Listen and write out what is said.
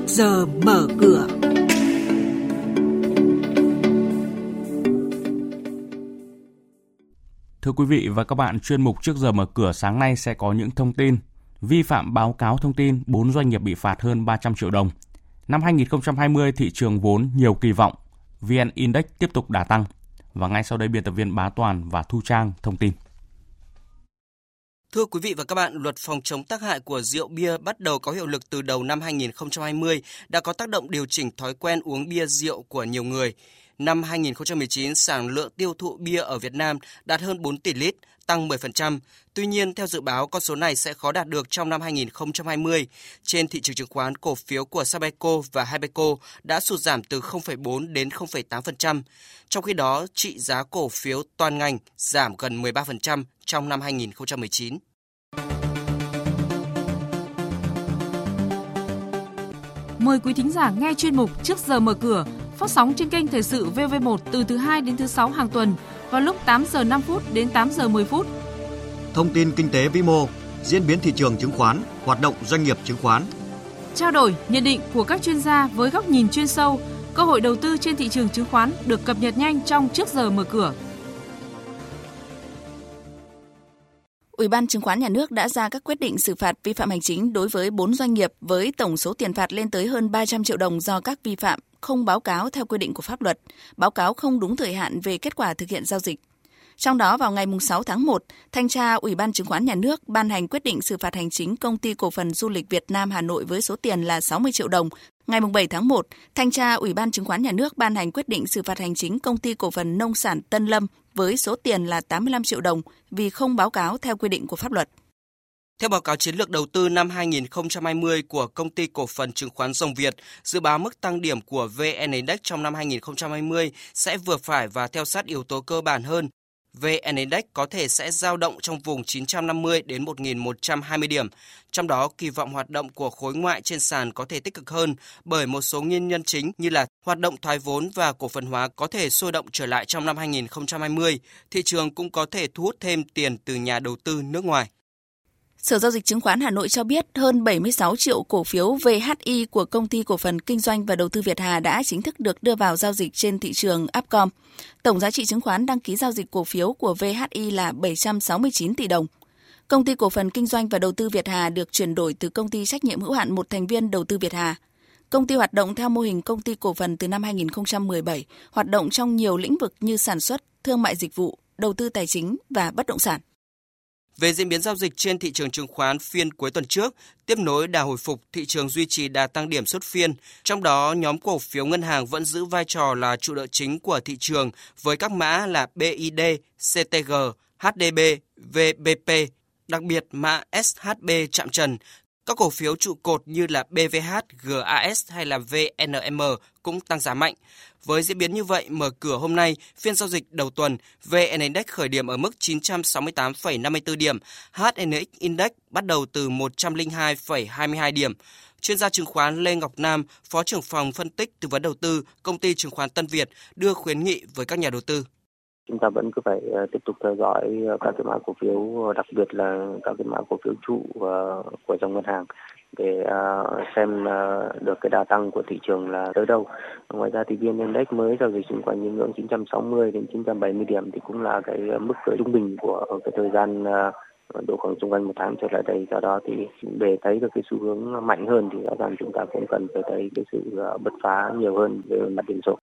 trước giờ mở cửa. Thưa quý vị và các bạn, chuyên mục trước giờ mở cửa sáng nay sẽ có những thông tin vi phạm báo cáo thông tin, 4 doanh nghiệp bị phạt hơn 300 triệu đồng. Năm 2020, thị trường vốn nhiều kỳ vọng, VN Index tiếp tục đà tăng. Và ngay sau đây biên tập viên Bá Toàn và Thu Trang thông tin. Thưa quý vị và các bạn, luật phòng chống tác hại của rượu bia bắt đầu có hiệu lực từ đầu năm 2020 đã có tác động điều chỉnh thói quen uống bia rượu của nhiều người. Năm 2019, sản lượng tiêu thụ bia ở Việt Nam đạt hơn 4 tỷ lít, tăng 10%. Tuy nhiên, theo dự báo, con số này sẽ khó đạt được trong năm 2020. Trên thị trường chứng khoán, cổ phiếu của Sabeco và Habeco đã sụt giảm từ 0,4 đến 0,8%. Trong khi đó, trị giá cổ phiếu toàn ngành giảm gần 13% trong năm 2019. Mời quý thính giả nghe chuyên mục Trước giờ mở cửa phát sóng trên kênh Thời sự VV1 từ thứ 2 đến thứ 6 hàng tuần vào lúc 8 giờ 5 phút đến 8 giờ 10 phút. Thông tin kinh tế vĩ mô, diễn biến thị trường chứng khoán, hoạt động doanh nghiệp chứng khoán. Trao đổi, nhận định của các chuyên gia với góc nhìn chuyên sâu, cơ hội đầu tư trên thị trường chứng khoán được cập nhật nhanh trong Trước giờ mở cửa. Ủy ban Chứng khoán Nhà nước đã ra các quyết định xử phạt vi phạm hành chính đối với 4 doanh nghiệp với tổng số tiền phạt lên tới hơn 300 triệu đồng do các vi phạm không báo cáo theo quy định của pháp luật, báo cáo không đúng thời hạn về kết quả thực hiện giao dịch. Trong đó vào ngày 6 tháng 1, Thanh tra Ủy ban Chứng khoán Nhà nước ban hành quyết định xử phạt hành chính công ty cổ phần du lịch Việt Nam Hà Nội với số tiền là 60 triệu đồng. Ngày 7 tháng 1, Thanh tra Ủy ban Chứng khoán Nhà nước ban hành quyết định xử phạt hành chính công ty cổ phần nông sản Tân Lâm với số tiền là 85 triệu đồng vì không báo cáo theo quy định của pháp luật. Theo báo cáo chiến lược đầu tư năm 2020 của công ty cổ phần chứng khoán Rồng Việt, dự báo mức tăng điểm của VN Index trong năm 2020 sẽ vừa phải và theo sát yếu tố cơ bản hơn. VN Index có thể sẽ dao động trong vùng 950 đến 1.120 điểm. Trong đó, kỳ vọng hoạt động của khối ngoại trên sàn có thể tích cực hơn bởi một số nguyên nhân chính như là hoạt động thoái vốn và cổ phần hóa có thể sôi động trở lại trong năm 2020. Thị trường cũng có thể thu hút thêm tiền từ nhà đầu tư nước ngoài. Sở Giao dịch Chứng khoán Hà Nội cho biết hơn 76 triệu cổ phiếu VHI của Công ty Cổ phần Kinh doanh và Đầu tư Việt Hà đã chính thức được đưa vào giao dịch trên thị trường Upcom. Tổng giá trị chứng khoán đăng ký giao dịch cổ phiếu của VHI là 769 tỷ đồng. Công ty Cổ phần Kinh doanh và Đầu tư Việt Hà được chuyển đổi từ công ty trách nhiệm hữu hạn một thành viên Đầu tư Việt Hà. Công ty hoạt động theo mô hình công ty cổ phần từ năm 2017, hoạt động trong nhiều lĩnh vực như sản xuất, thương mại dịch vụ, đầu tư tài chính và bất động sản. Về diễn biến giao dịch trên thị trường chứng khoán phiên cuối tuần trước, tiếp nối đà hồi phục, thị trường duy trì đà tăng điểm suốt phiên. Trong đó, nhóm cổ phiếu ngân hàng vẫn giữ vai trò là trụ đỡ chính của thị trường với các mã là BID, CTG, HDB, VBP, đặc biệt mã SHB chạm trần. Các cổ phiếu trụ cột như là BVH, GAS hay là VNM cũng tăng giá mạnh. Với diễn biến như vậy, mở cửa hôm nay, phiên giao dịch đầu tuần, VN Index khởi điểm ở mức 968,54 điểm, HNX Index bắt đầu từ 102,22 điểm. Chuyên gia chứng khoán Lê Ngọc Nam, Phó trưởng phòng phân tích tư vấn đầu tư, công ty chứng khoán Tân Việt đưa khuyến nghị với các nhà đầu tư chúng ta vẫn cứ phải ờ, tiếp tục theo dõi ờ, các cái mã cổ phiếu ờ, đặc biệt là các cái mã cổ phiếu trụ của dòng ngân hàng để xem được cái đà tăng của thị trường là tới đâu. Ngoài ra thì VN Index mới giao dịch xung quanh những ngưỡng 960 đến 970 điểm thì cũng là cái mức trung bình của cái thời gian độ khoảng xung quanh một tháng trở lại đây. Do đó thì để thấy được cái xu hướng mạnh hơn thì rõ ràng chúng ta cũng cần phải thấy cái sự bứt phá nhiều hơn về mặt điểm số.